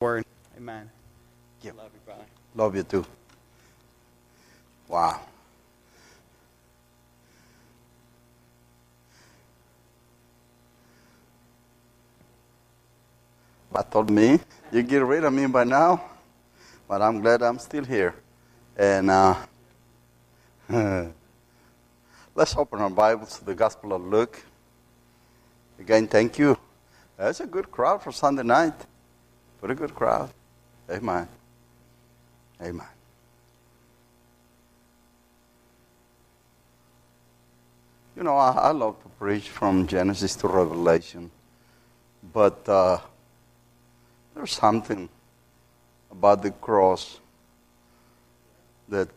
word. Amen. Yeah. Love you, brother. Love you too. Wow. But told me, you get rid of me by now, but I'm glad I'm still here. And uh, let's open our Bibles to the Gospel of Luke. Again, thank you. That's a good crowd for Sunday night. Pretty good crowd. Amen. Amen. You know, I, I love to preach from Genesis to Revelation, but uh, there's something about the cross that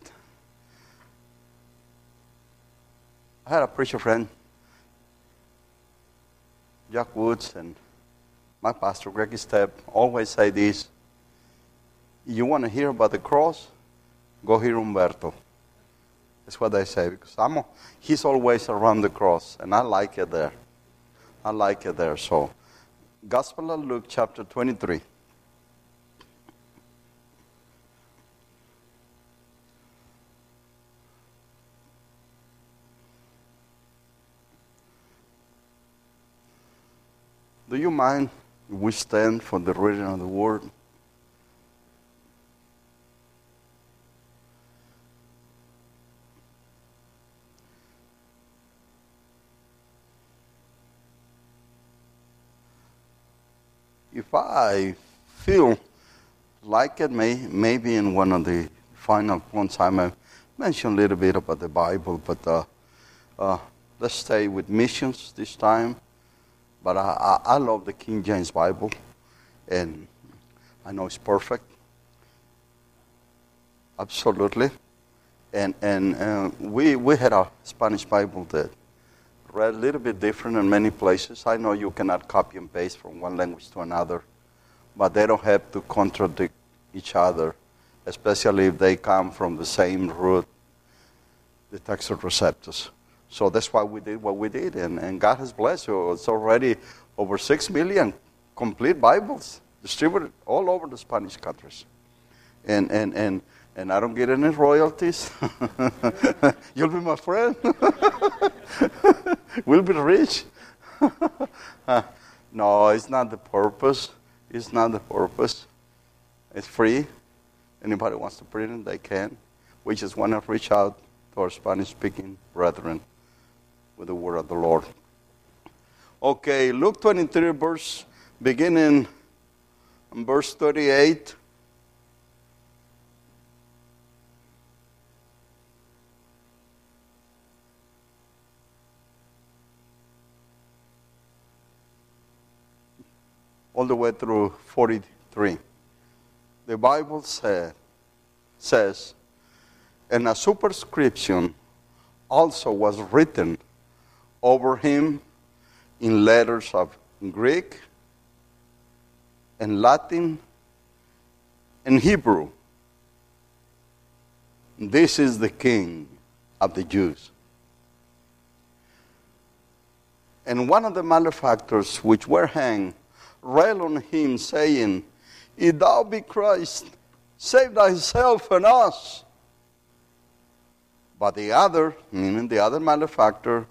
I had a preacher friend, Jack Woods, and my pastor, Greg Step, always say this. You want to hear about the cross? Go hear Humberto. That's what I say because I'm, he's always around the cross, and I like it there. I like it there. So, Gospel of Luke, chapter 23. Do you mind we stand for the reading of the word? If I feel like it, may, maybe in one of the final points I may mention a little bit about the Bible, but uh, uh, let's stay with missions this time. But I, I, I love the King James Bible, and I know it's perfect. Absolutely. And, and uh, we, we had a Spanish Bible that read a little bit different in many places. I know you cannot copy and paste from one language to another, but they don't have to contradict each other, especially if they come from the same root, the Textus Receptus. So that's why we did what we did, and, and God has blessed you. It's already over six million complete Bibles distributed all over the Spanish countries. And, and, and, and I don't get any royalties. You'll be my friend. we'll be rich. no, it's not the purpose. It's not the purpose. It's free. Anybody wants to print it, they can. We just want to reach out to our Spanish speaking brethren with the word of the Lord. Okay, Luke 23, verse beginning in verse 38. All the way through 43. The Bible said, says, and a superscription also was written over him in letters of Greek and Latin and Hebrew. This is the King of the Jews. And one of the malefactors which were hanged railed on him, saying, If thou be Christ, save thyself and us. But the other, meaning the other malefactor,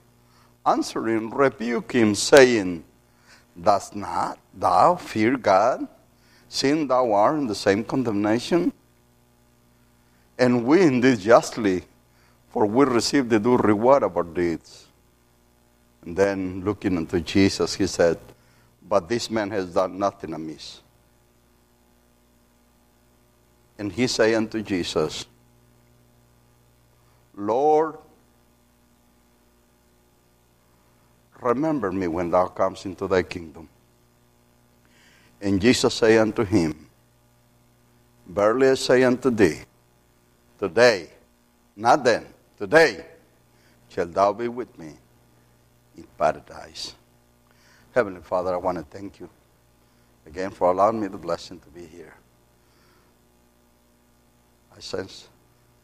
answering, rebuked him, saying, Dost not thou fear God, seeing thou art in the same condemnation? And we indeed justly, for we receive the due reward of our deeds. And then looking unto Jesus, he said, But this man has done nothing amiss. And he said unto Jesus, Lord, remember me when thou comes into thy kingdom. And Jesus said unto him, Verily I say unto thee, today, not then, today, shalt thou be with me in paradise. Heavenly Father, I want to thank you again for allowing me the blessing to be here. I sense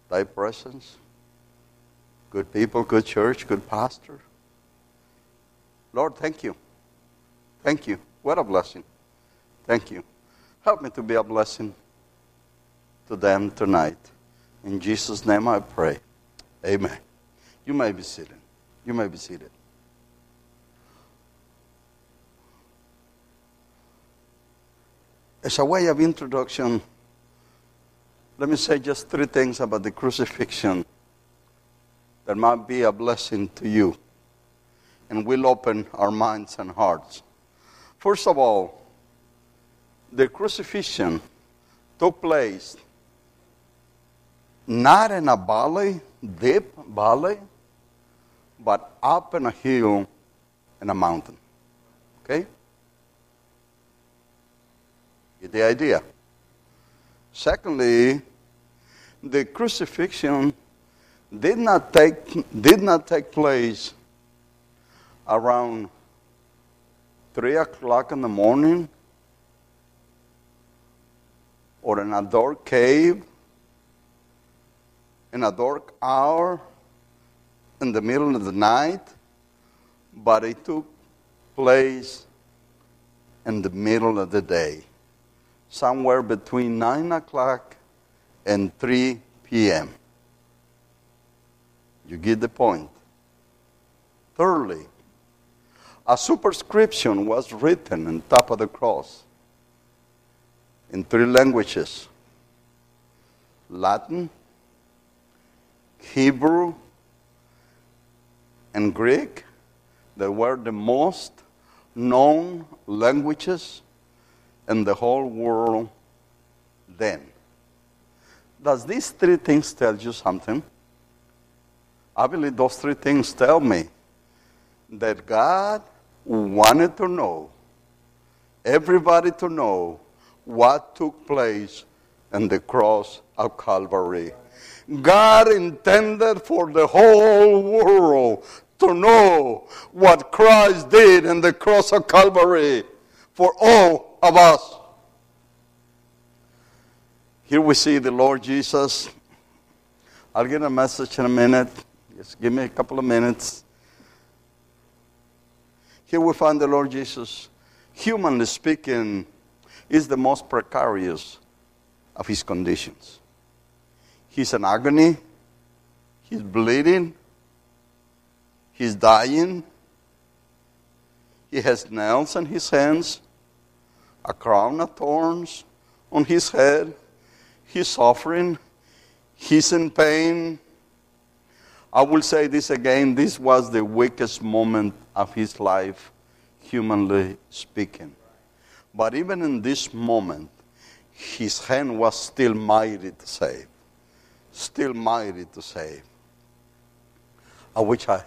thy presence good people, good church, good pastor. Lord, thank you. Thank you. What a blessing. Thank you. Help me to be a blessing to them tonight. In Jesus' name I pray. Amen. You may be seated. You may be seated. As a way of introduction, let me say just three things about the crucifixion that might be a blessing to you and will open our minds and hearts. First of all, the crucifixion took place not in a valley, deep valley, but up in a hill in a mountain. Okay? Get the idea. Secondly, the crucifixion did not take, did not take place around 3 o'clock in the morning or in a dark cave in a dark hour in the middle of the night, but it took place in the middle of the day, somewhere between 9 o'clock and 3 p.m. You get the point. Thirdly, a superscription was written on top of the cross in three languages Latin, Hebrew, and Greek. They were the most known languages in the whole world then. Does these three things tell you something? I believe those three things tell me that God wanted to know, everybody to know, what took place in the cross of Calvary. God intended for the whole world to know what Christ did in the cross of Calvary for all of us. Here we see the Lord Jesus. I'll get a message in a minute. Just give me a couple of minutes. Here we find the Lord Jesus, humanly speaking, is the most precarious of his conditions. He's in agony, he's bleeding, he's dying, he has nails in his hands, a crown of thorns on his head, he's suffering, he's in pain. I will say this again this was the weakest moment of his life, humanly speaking. But even in this moment, his hand was still mighty to save. Still mighty to save. I wish I.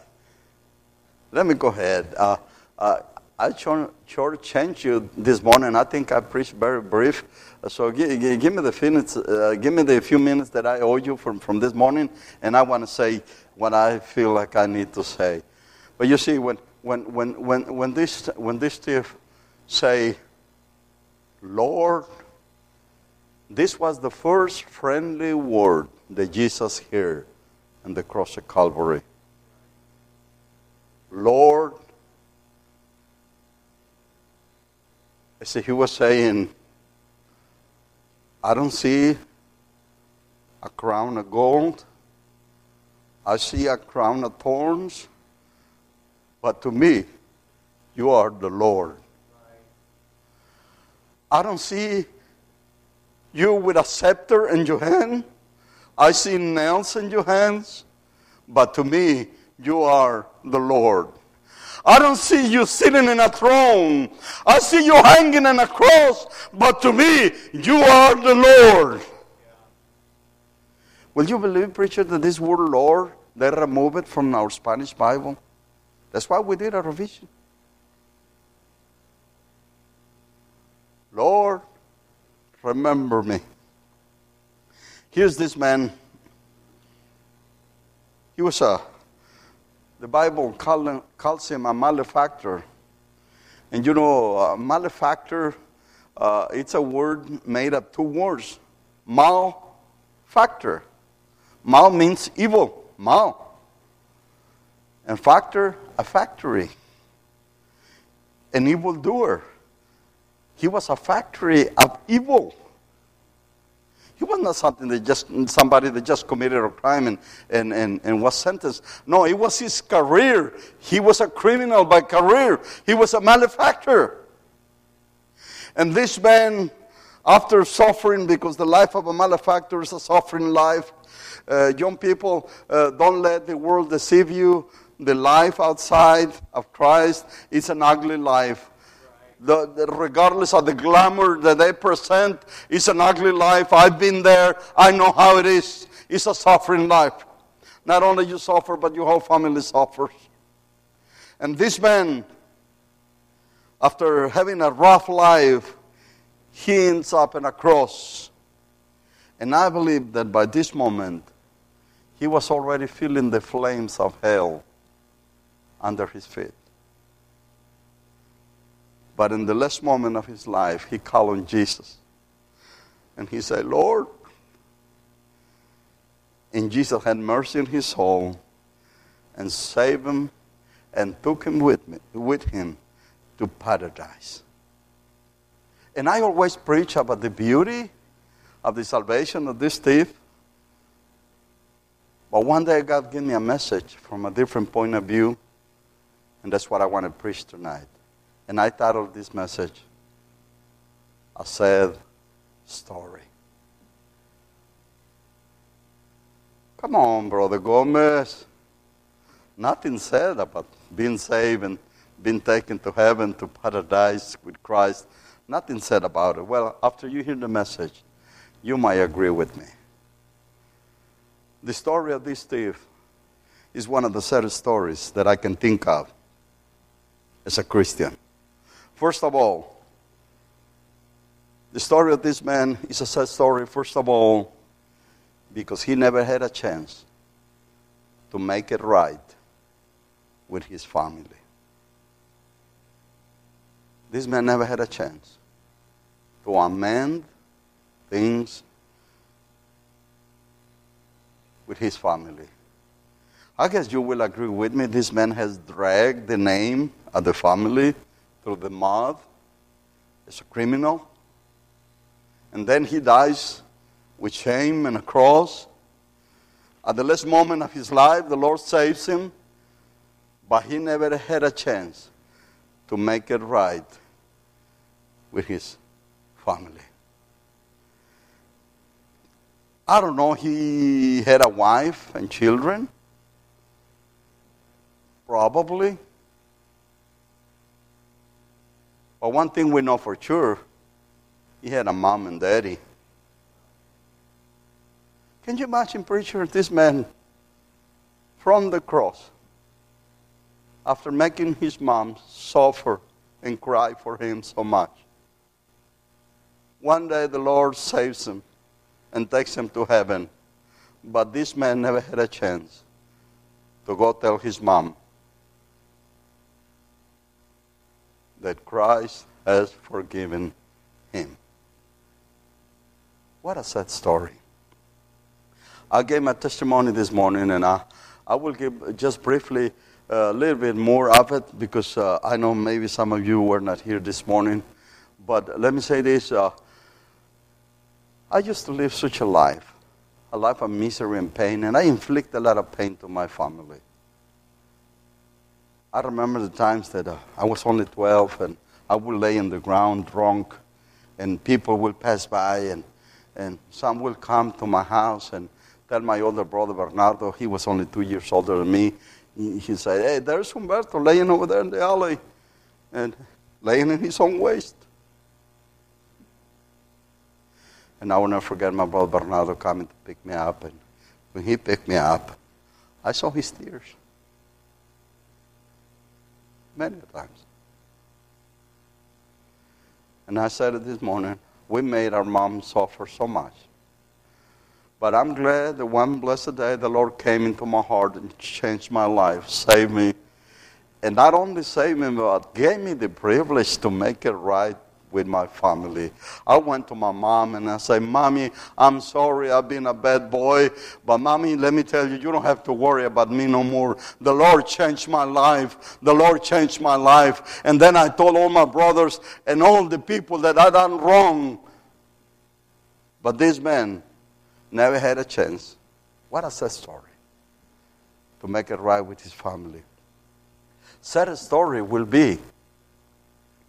Let me go ahead. Uh, uh, I short changed you this morning. I think I preached very brief. So give, give me the uh, give me the few minutes that I owe you from, from this morning, and I want to say what I feel like I need to say. But you see, when when when when when this when this Steve say, Lord, this was the first friendly word that Jesus heard on the cross of Calvary. Lord, as he was saying, I don't see a crown of gold. I see a crown of thorns. But to me, you are the Lord. I don't see you with a scepter in your hand. I see nails in your hands. But to me, you are the Lord. I don't see you sitting in a throne. I see you hanging on a cross. But to me, you are the Lord. Will you believe, preacher, that this word Lord, they remove it from our Spanish Bible? That's why we did a revision. Lord, remember me. Here's this man. He was a, the Bible calls him a malefactor. And you know, malefactor, uh, it's a word made of two words malfactor. Mal means evil, mal. And factor, a factory. An evildoer. he was a factory of evil. He was not something that just somebody that just committed a crime and, and, and, and was sentenced. No, it was his career. He was a criminal by career. He was a malefactor. And this man, after suffering, because the life of a malefactor is a suffering life, uh, young people, uh, don't let the world deceive you. The life outside of Christ is an ugly life the, the, regardless of the glamour that they present, it's an ugly life. I've been there. I know how it is. It's a suffering life. Not only you suffer, but your whole family suffers. And this man, after having a rough life, he ends up in a cross. And I believe that by this moment, he was already feeling the flames of hell under his feet. But in the last moment of his life, he called on Jesus. And he said, Lord, and Jesus had mercy on his soul and saved him and took him with, me, with him to paradise. And I always preach about the beauty of the salvation of this thief. But one day God gave me a message from a different point of view, and that's what I want to preach tonight. And I titled this message, A Sad Story. Come on, Brother Gomez. Nothing said about being saved and being taken to heaven, to paradise with Christ. Nothing said about it. Well, after you hear the message, you might agree with me. The story of this thief is one of the saddest stories that I can think of as a Christian. First of all, the story of this man is a sad story, first of all, because he never had a chance to make it right with his family. This man never had a chance to amend things with his family. I guess you will agree with me, this man has dragged the name of the family through the mud as a criminal. And then he dies with shame and a cross. At the last moment of his life, the Lord saves him, but he never had a chance to make it right with his family. I don't know, he had a wife and children. Probably. But one thing we know for sure, he had a mom and daddy. Can you imagine, preacher, this man from the cross, after making his mom suffer and cry for him so much? One day the Lord saves him and takes him to heaven. But this man never had a chance to go tell his mom that Christ has forgiven him. What a sad story. I gave my testimony this morning, and I, I will give just briefly a little bit more of it because uh, I know maybe some of you were not here this morning. But let me say this uh, I used to live such a life, a life of misery and pain, and I inflict a lot of pain to my family. I remember the times that uh, I was only 12 and I would lay in the ground drunk, and people will pass by, and, and some will come to my house and tell my older brother Bernardo, he was only two years older than me. He, he said, Hey, there's Humberto laying over there in the alley, and laying in his own waste. And I will never forget my brother Bernardo coming to pick me up. And when he picked me up, I saw his tears many times. And I said it this morning, we made our mom suffer so much. But I'm glad that one blessed day the Lord came into my heart and changed my life, saved me. And not only saved me, but gave me the privilege to make it right with my family. I went to my mom and I said, Mommy, I'm sorry I've been a bad boy, but Mommy, let me tell you, you don't have to worry about me no more. The Lord changed my life. The Lord changed my life. And then I told all my brothers and all the people that I done wrong. But this man never had a chance. What a sad story to make it right with his family. Sad story will be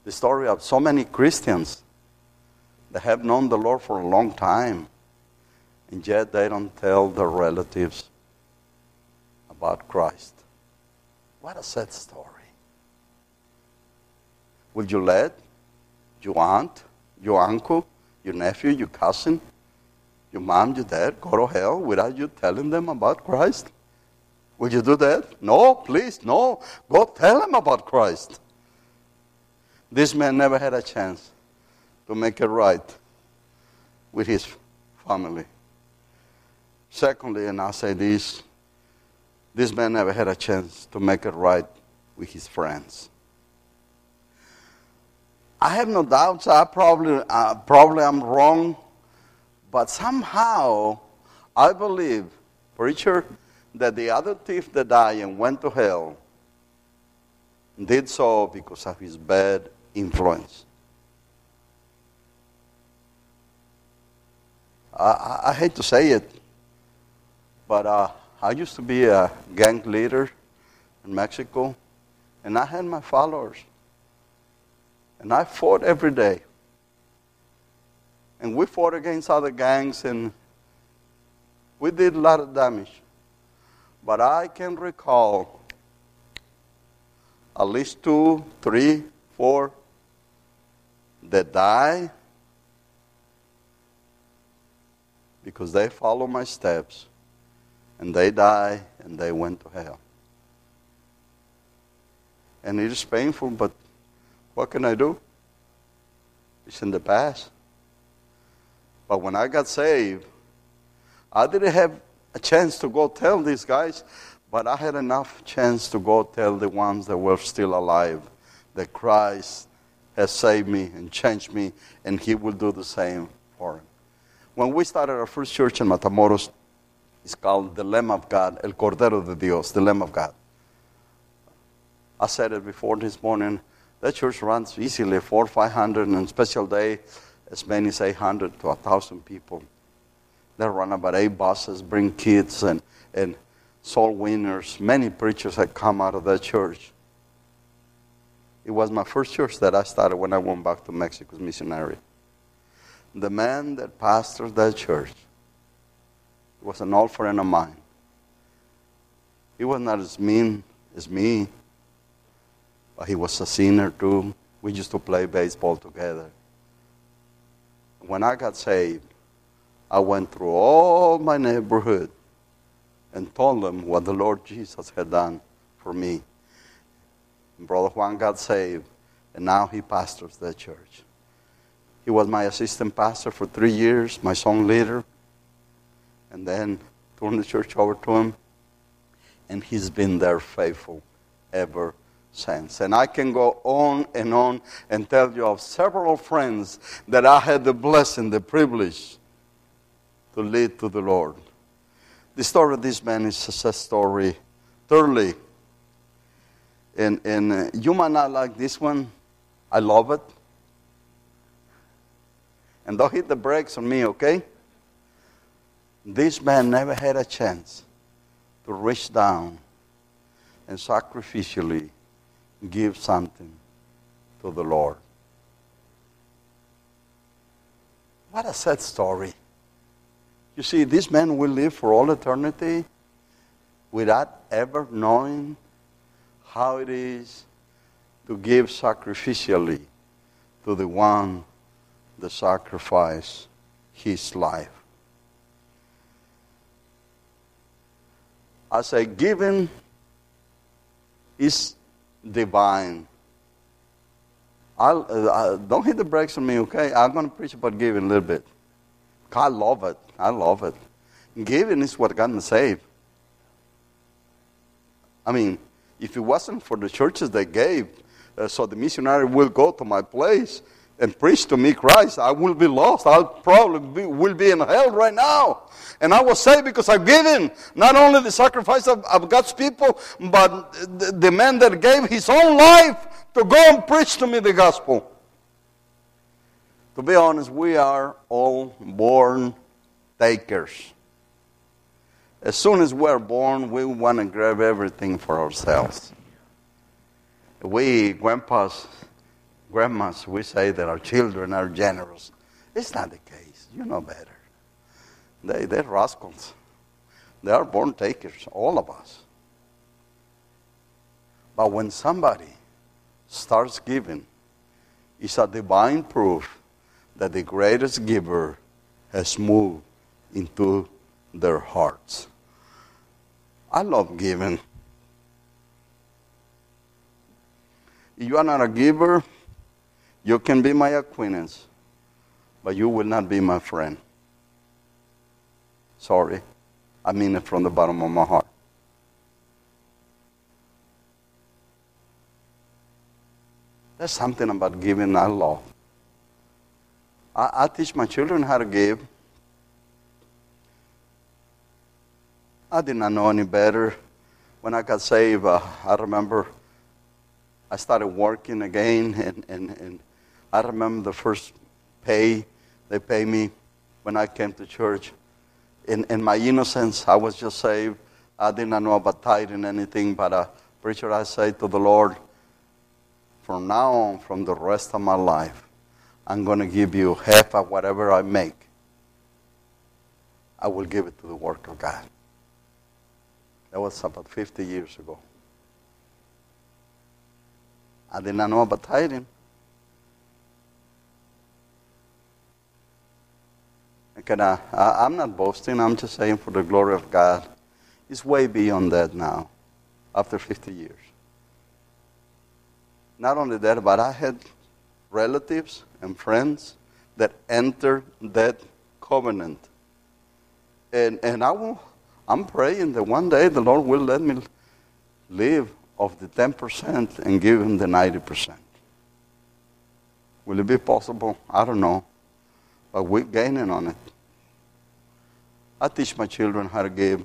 the story of so many Christians that have known the Lord for a long time, and yet they don't tell their relatives about Christ. What a sad story. Will you let your aunt, your uncle, your nephew, your cousin, your mom, your dad go to hell without you telling them about Christ? Will you do that? No, please, no. Go tell them about Christ. This man never had a chance to make it right with his family. Secondly, and I'll say this this man never had a chance to make it right with his friends. I have no doubts. I probably, uh, probably I'm wrong, but somehow I believe, preacher, that the other thief that died and went to hell did so because of his bad influence. I, I hate to say it, but uh, I used to be a gang leader in Mexico, and I had my followers. And I fought every day. And we fought against other gangs, and we did a lot of damage. But I can recall at least two, three, four that die because they follow my steps and they die and they went to hell. And it is painful, but what can I do? It's in the past. But when I got saved, I didn't have a chance to go tell these guys, but I had enough chance to go tell the ones that were still alive that Christ has saved me and changed me, and He will do the same for him. When we started our first church in Matamoros, it's called the Lamb of God, El Cordero de Dios, the Lamb of God. I said it before this morning. That church runs easily four, five hundred, and special day, as many as eight hundred to thousand people. They run about eight buses, bring kids and, and soul winners. Many preachers have come out of that church. It was my first church that I started when I went back to Mexico as missionary. The man that pastored that church was an old friend of mine. He was not as mean as me, but he was a sinner too. We used to play baseball together. When I got saved, I went through all my neighborhood and told them what the Lord Jesus had done for me. Brother Juan got saved, and now he pastors that church. He was my assistant pastor for three years, my song leader, and then turned the church over to him, and he's been there faithful ever since. And I can go on and on and tell you of several friends that I had the blessing, the privilege to lead to the Lord. The story of this man is a success story. Thirdly, and, and uh, you might not like this one. I love it. And don't hit the brakes on me, okay? This man never had a chance to reach down and sacrificially give something to the Lord. What a sad story. You see, this man will live for all eternity without ever knowing how it is to give sacrificially to the one that sacrificed his life. As a giving is divine. I'll, uh, don't hit the brakes on me, okay? I'm going to preach about giving a little bit. I love it. I love it. Giving is what got me saved. I mean, if it wasn't for the churches that gave, uh, so the missionary will go to my place and preach to me Christ, I will be lost. I'll probably be, will be in hell right now. And I was saved because I've given not only the sacrifice of, of God's people, but the, the man that gave his own life to go and preach to me the gospel. To be honest, we are all born takers. As soon as we're born, we want to grab everything for ourselves. We, grandpas, grandmas, we say that our children are generous. It's not the case. You know better. They, they're rascals. They are born takers, all of us. But when somebody starts giving, it's a divine proof that the greatest giver has moved into their hearts. I love giving. If you are not a giver, you can be my acquaintance, but you will not be my friend. Sorry. I mean it from the bottom of my heart. There's something about giving I love. I, I teach my children how to give. I did not know any better. When I got saved, uh, I remember I started working again, and, and, and I remember the first pay they pay me when I came to church. In, in my innocence, I was just saved. I did not know about tithing anything, but uh, preacher, I say to the Lord, from now on, from the rest of my life, I'm going to give you half of whatever I make. I will give it to the work of God. That was about 50 years ago. I did not know about tithing. Can I, I, I'm not boasting, I'm just saying for the glory of God. It's way beyond that now, after 50 years. Not only that, but I had relatives and friends that entered that covenant. And, and I will, I'm praying that one day the Lord will let me live of the 10% and give him the 90%. Will it be possible? I don't know. But we're gaining on it. I teach my children how to give.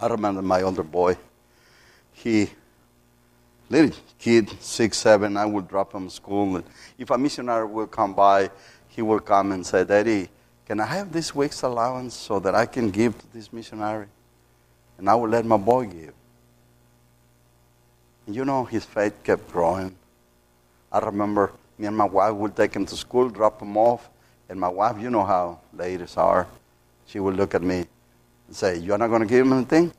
I remember my older boy. He little kid, six, seven, I would drop him school. If a missionary will come by, he will come and say, Daddy, can I have this week's allowance so that I can give to this missionary? And I will let my boy give. And you know, his faith kept growing. I remember me and my wife would take him to school, drop him off, and my wife, you know how ladies are, she would look at me and say, You're not going to give him anything?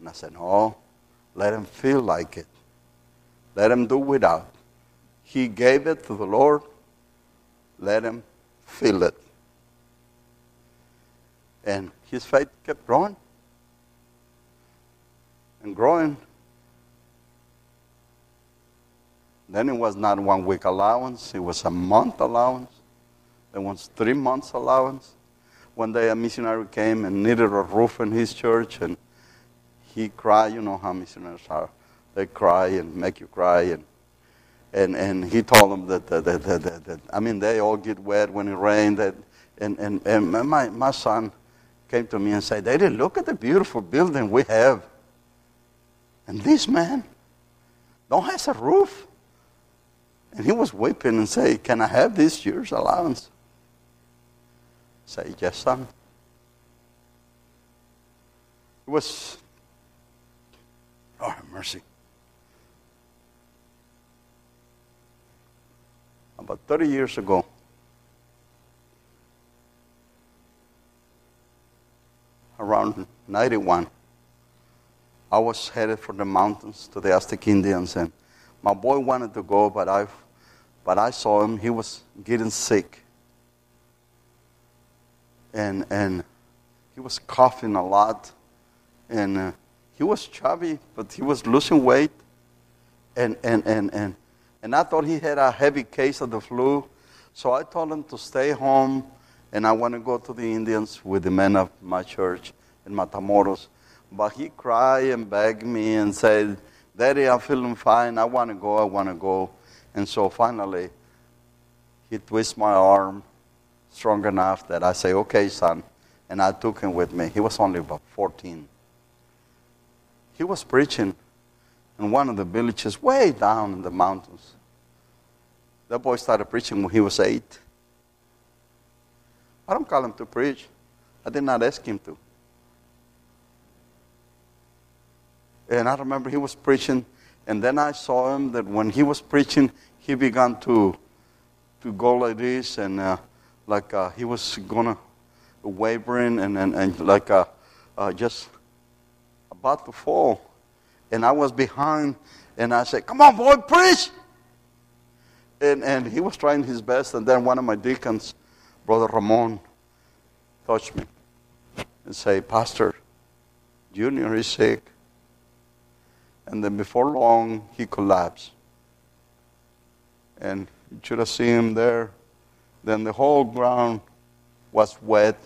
And I said, No, let him feel like it. Let him do without. He gave it to the Lord. Let him feel it. And his faith kept growing and growing. Then it was not one week allowance, it was a month allowance. Then was three months allowance. One day a missionary came and needed a roof in his church and he cried. You know how missionaries are they cry and make you cry and and and he told them that that, that, that, I mean they all get wet when it rains that and, and and my my son came to me and said Daddy look at the beautiful building we have. And this man don't have a roof. And he was weeping and say can I have this year's allowance? Say yes son. It was oh mercy. About 30 years ago. Around 91, I was headed for the mountains to the Aztec Indians, and my boy wanted to go, but I, but I saw him. He was getting sick, and and he was coughing a lot, and uh, he was chubby, but he was losing weight, and and and and and I thought he had a heavy case of the flu. So I told him to stay home and I want to go to the Indians with the men of my church in Matamoros. But he cried and begged me and said, Daddy, I'm feeling fine. I want to go. I want to go. And so finally, he twists my arm strong enough that I say, okay, son. And I took him with me. He was only about 14. He was preaching in one of the villages way down in the mountains. That boy started preaching when he was eight. I don't call him to preach. I did not ask him to. And I remember he was preaching, and then I saw him that when he was preaching, he began to to go like this, and uh, like uh, he was gonna wavering, and and, and like uh, uh, just about to fall. And I was behind, and I said, "Come on, boy, preach!" And and he was trying his best, and then one of my deacons, Brother Ramon, touched me and say, Pastor, Junior is sick. And then before long, he collapsed. And you should have seen him there. Then the whole ground was wet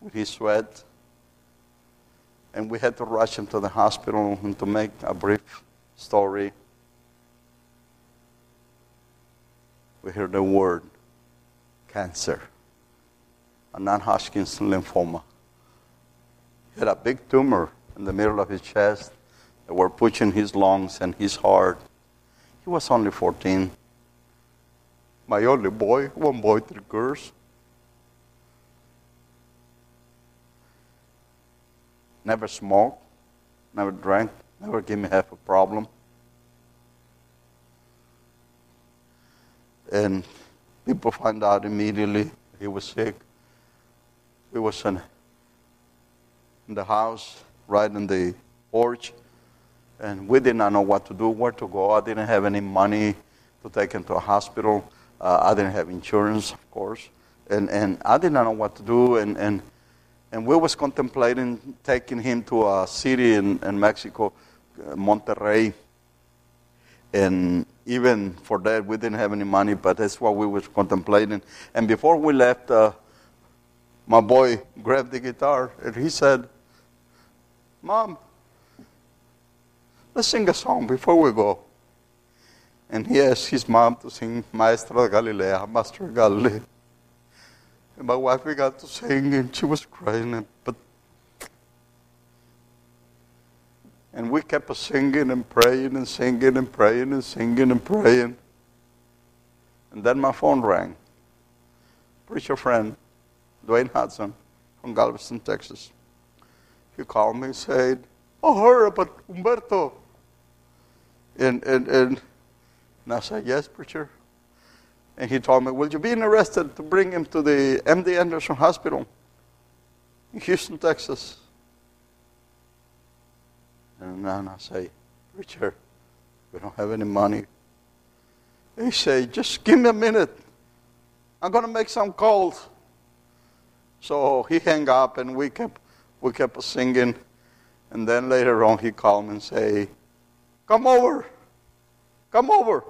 with his sweat. And we had to rush him to the hospital and to make a brief story. We heard the word cancer, a non Hodgkin's lymphoma. He had a big tumor in the middle of his chest that were pushing his lungs and his heart. He was only 14. My only boy, one boy, three girls. Never smoked, never drank, never gave me half a problem. And people find out immediately he was sick. We was in in the house, right in the porch, and we did not know what to do, where to go. I didn't have any money to take him to a hospital. Uh, I didn't have insurance, of course, and and I did not know what to do. And and and we was contemplating taking him to a city in, in Mexico, uh, Monterrey. And even for that, we didn't have any money, but that's what we was contemplating. And before we left, uh, my boy grabbed the guitar and he said, Mom, let's sing a song before we go. And he asked his mom to sing Maestra Galilea, Master Galilee. And my wife began to sing and she was crying. But and we kept singing and praying and singing and praying and singing and praying. And then my phone rang. Preacher friend, Dwayne Hudson from Galveston, Texas. He called me and said, Oh, heard about Humberto. And, and, and, and I said, Yes, preacher. And he told me, Will you be interested to bring him to the MD Anderson Hospital in Houston, Texas? And then I say, Preacher, we don't have any money. He said, Just give me a minute. I'm going to make some calls. So he hung up and we kept we kept singing. And then later on, he called me and say, "Come over, come over."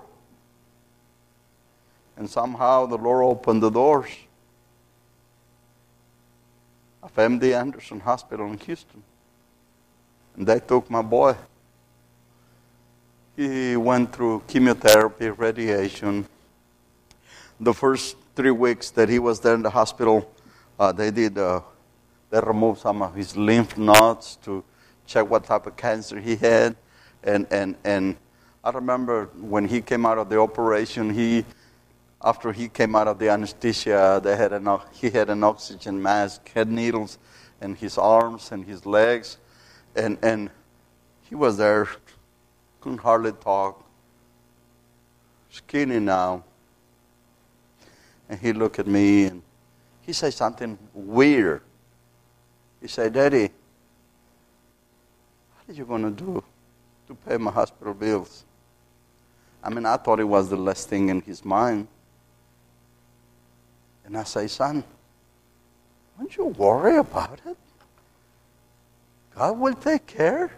And somehow the Lord opened the doors of MD Anderson Hospital in Houston, and they took my boy. He went through chemotherapy, radiation. The first three weeks that he was there in the hospital, uh, they did. Uh, they removed some of his lymph nodes to check what type of cancer he had. And, and, and I remember when he came out of the operation, he, after he came out of the anesthesia, they had an, he had an oxygen mask, had needles in his arms and his legs. And, and he was there, couldn't hardly talk, skinny now. And he looked at me and he said something weird. He said, Daddy, what are you going to do to pay my hospital bills? I mean, I thought it was the last thing in his mind. And I say, Son, don't you worry about it. God will take care.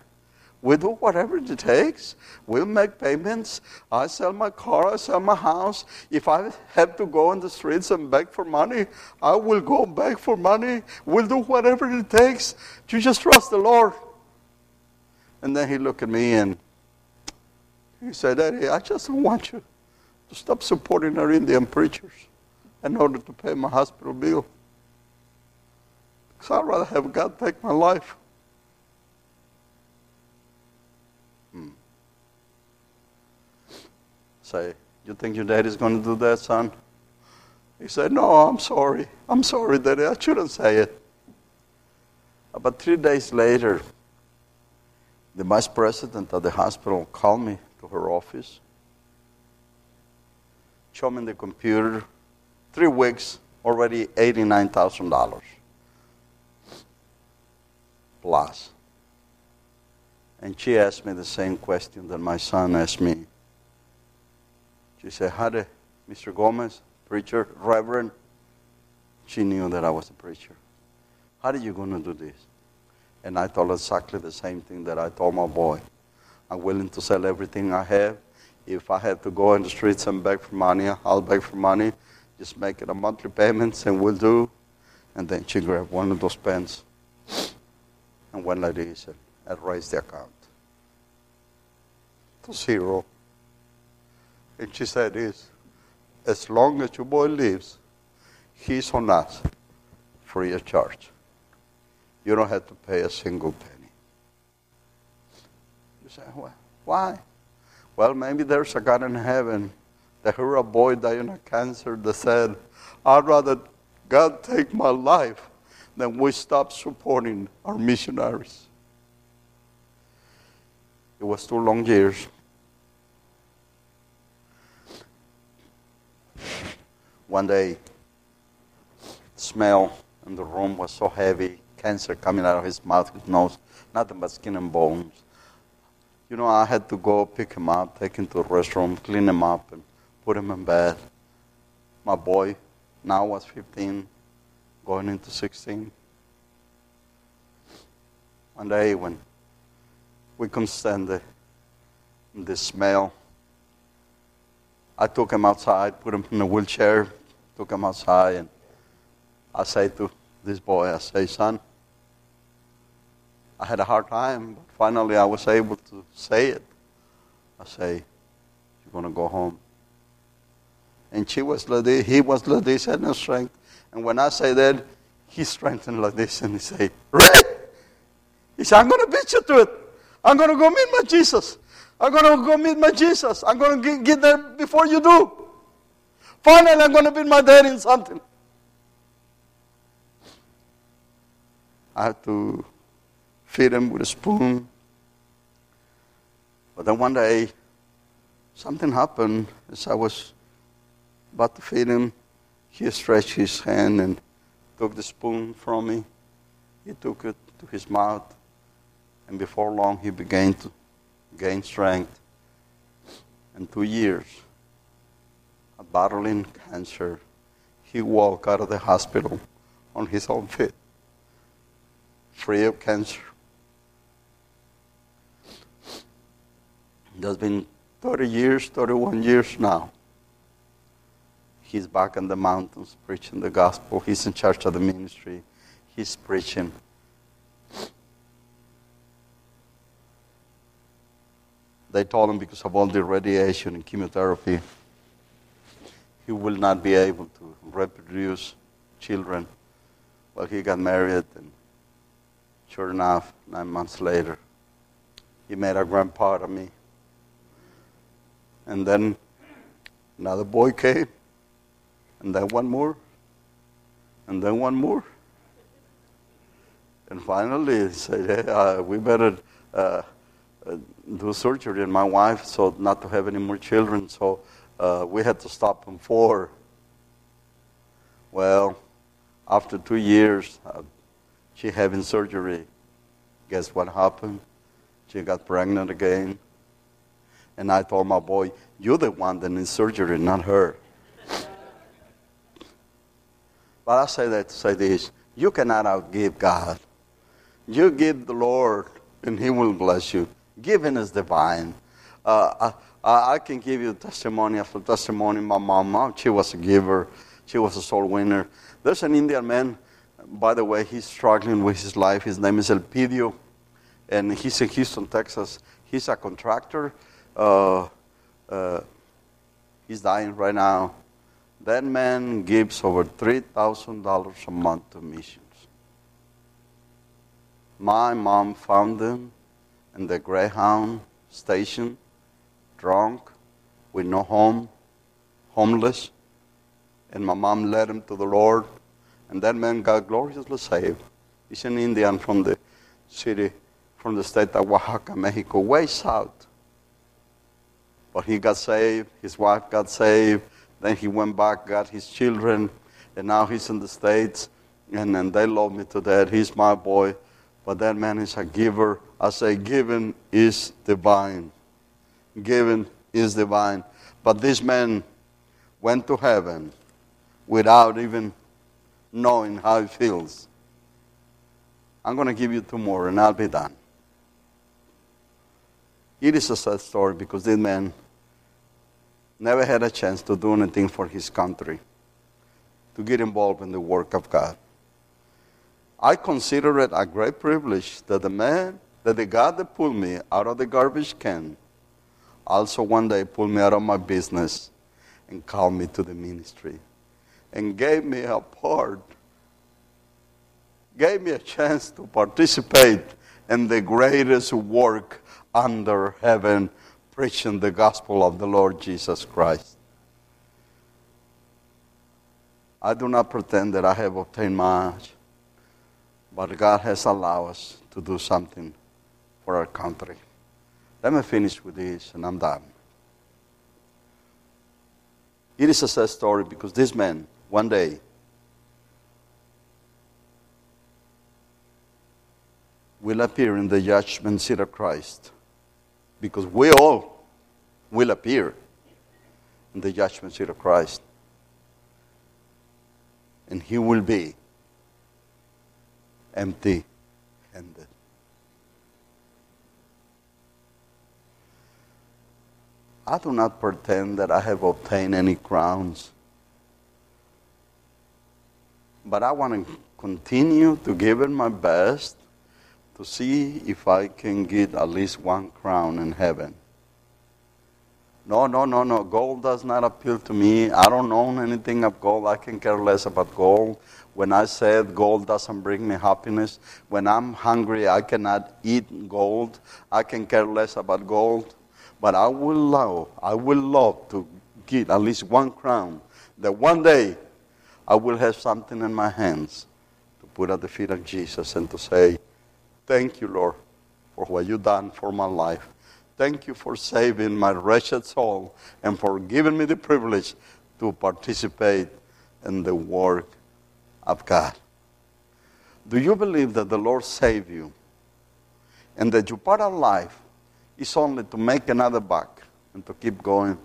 We'll do whatever it takes. We'll make payments. I sell my car, I sell my house. If I have to go in the streets and beg for money, I will go beg for money. We'll do whatever it takes. You just trust the Lord. And then he looked at me and he said, Eddie, I just want you to stop supporting our Indian preachers. in order to pay my hospital bill. Because I'd rather have God take my life. Say, you think your daddy's going to do that, son? He said, No, I'm sorry. I'm sorry, Daddy. I shouldn't say it. About three days later, the vice president of the hospital called me to her office, showed me the computer, three weeks, already $89,000 plus. And she asked me the same question that my son asked me. She said, How did Mr. Gomez, preacher, reverend, she knew that I was a preacher. How are you going to do this? And I told her exactly the same thing that I told my boy. I'm willing to sell everything I have. If I have to go in the streets and beg for money, I'll beg for money. Just make it a monthly payments and we'll do. And then she grabbed one of those pens and went like this and raised the account to zero. And she said this, as long as your boy lives, he's on us free of charge. You don't have to pay a single penny. You say, well, why? Well, maybe there's a God in heaven that heard a boy dying of cancer that said, I'd rather God take my life than we stop supporting our missionaries. It was two long years. One day, smell in the room was so heavy, cancer coming out of his mouth, his nose, nothing but skin and bones. You know, I had to go pick him up, take him to the restroom, clean him up, and put him in bed. My boy now was 15, going into 16. One day when we couldn't stand the, the smell, I took him outside, put him in a wheelchair, took him outside, and I say to this boy, I say, son, I had a hard time, but finally I was able to say it. I say, You're going to go home. And she was like he was like this, had no strength. And when I say that, he strengthened like this and he say, Ray! He said, I'm going to beat you to it. I'm going to go meet my Jesus. I'm going to go meet my Jesus. I'm going to get, there before you do. Finally, I'm going to beat my dad in something. I had to feed him with a spoon. But then one day, something happened as I was about to feed him. He stretched his hand and took the spoon from me. He took it to his mouth, and before long, he began to gain strength. In two years, of battling cancer, he walked out of the hospital on his own feet, free of cancer. That's been 30 years, 31 years now. He's back in the mountains preaching the gospel. He's in charge of the ministry. He's preaching. They told him because of all the radiation and chemotherapy, he will not be able to reproduce children. Well, he got married, and sure enough, nine months later, he made a grandpa of me. And then another boy came, and then one more, and then one more. And finally, he said, hey, uh, we better uh, uh, do surgery on my wife so not to have any more children. So uh, we had to stop on four. Well, after two years, uh, she having surgery. Guess what happened? She got pregnant again. And I told my boy, You're the one that needs surgery, not her. but I say that to say this you cannot outgive God. You give the Lord, and He will bless you. Giving is divine. Uh, I, I, can give you testimony after testimony. My mom, she was a giver, she was a soul winner. There's an Indian man, by the way, he's struggling with his life. His name is Elpidio, and he's in Houston, Texas. He's a contractor uh, uh, he's dying right now. That man gives over $3,000 a month to missions. My mom found him in the Greyhound station, drunk, with no home, homeless. And my mom led him to the Lord. And that man got gloriously saved. He's an Indian from the city, from the state of Oaxaca, Mexico, way south. But he got saved, his wife got saved, then he went back, got his children, and now he's in the States, and, and they love me to death. He's my boy. But that man is a giver. I say, giving is divine. Giving is divine. But this man went to heaven without even knowing how he feels. I'm going to give you two more and I'll be done. It is a sad story because this man never had a chance to do anything for his country, to get involved in the work of God. I consider it a great privilege that the man, that the God that pulled me out of the garbage can, also one day pulled me out of my business and called me to the ministry and gave me a part, gave me a chance to participate in the greatest work under heaven preaching the gospel of the Lord Jesus Christ. I do not pretend that I have obtained much, but God has allowed us to do something for our country. Let me finish with this, and I'm done. It is a sad story because this man, one day, will appear in the judgment seat of Christ because we all will appear in the judgment seat of Christ. And he will be empty handed. I do not pretend that I have obtained any crowns, but I want to continue to give it my best to see if I can get at least one crown in heaven. No, no, no, no. Gold does not appeal to me. I don't own anything of gold. I can care less about gold. When I said gold doesn't bring me happiness, when I'm hungry, I cannot eat gold. I can care less about gold. But I will love, I will love to get at least one crown. That one day I will have something in my hands to put at the feet of Jesus and to say, Thank you, Lord, for what you've done for my life. Thank you for saving my wretched soul and for giving me the privilege to participate in the work of God. Do you believe that the Lord saved you and that your part of life is only to make another buck and to keep going?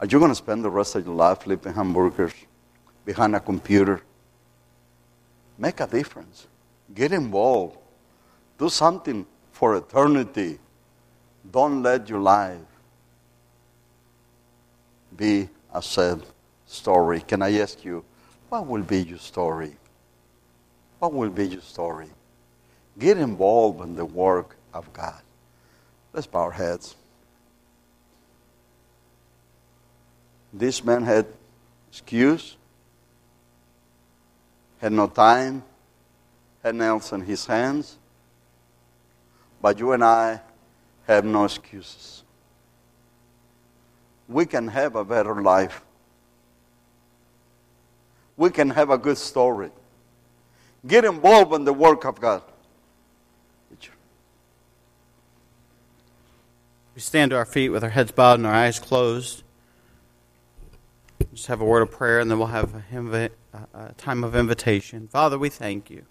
Are you going to spend the rest of your life flipping hamburgers behind a computer? Make a difference. Get involved. Do something for eternity. Don't let your life be a sad story. Can I ask you, what will be your story? What will be your story? Get involved in the work of God. Let's bow our heads. This man had excuse had no time, had nails in his hands. But you and I have no excuses. We can have a better life. We can have a good story. Get involved in the work of God. We stand to our feet with our heads bowed and our eyes closed. Just have a word of prayer and then we'll have a, a time of invitation. Father, we thank you.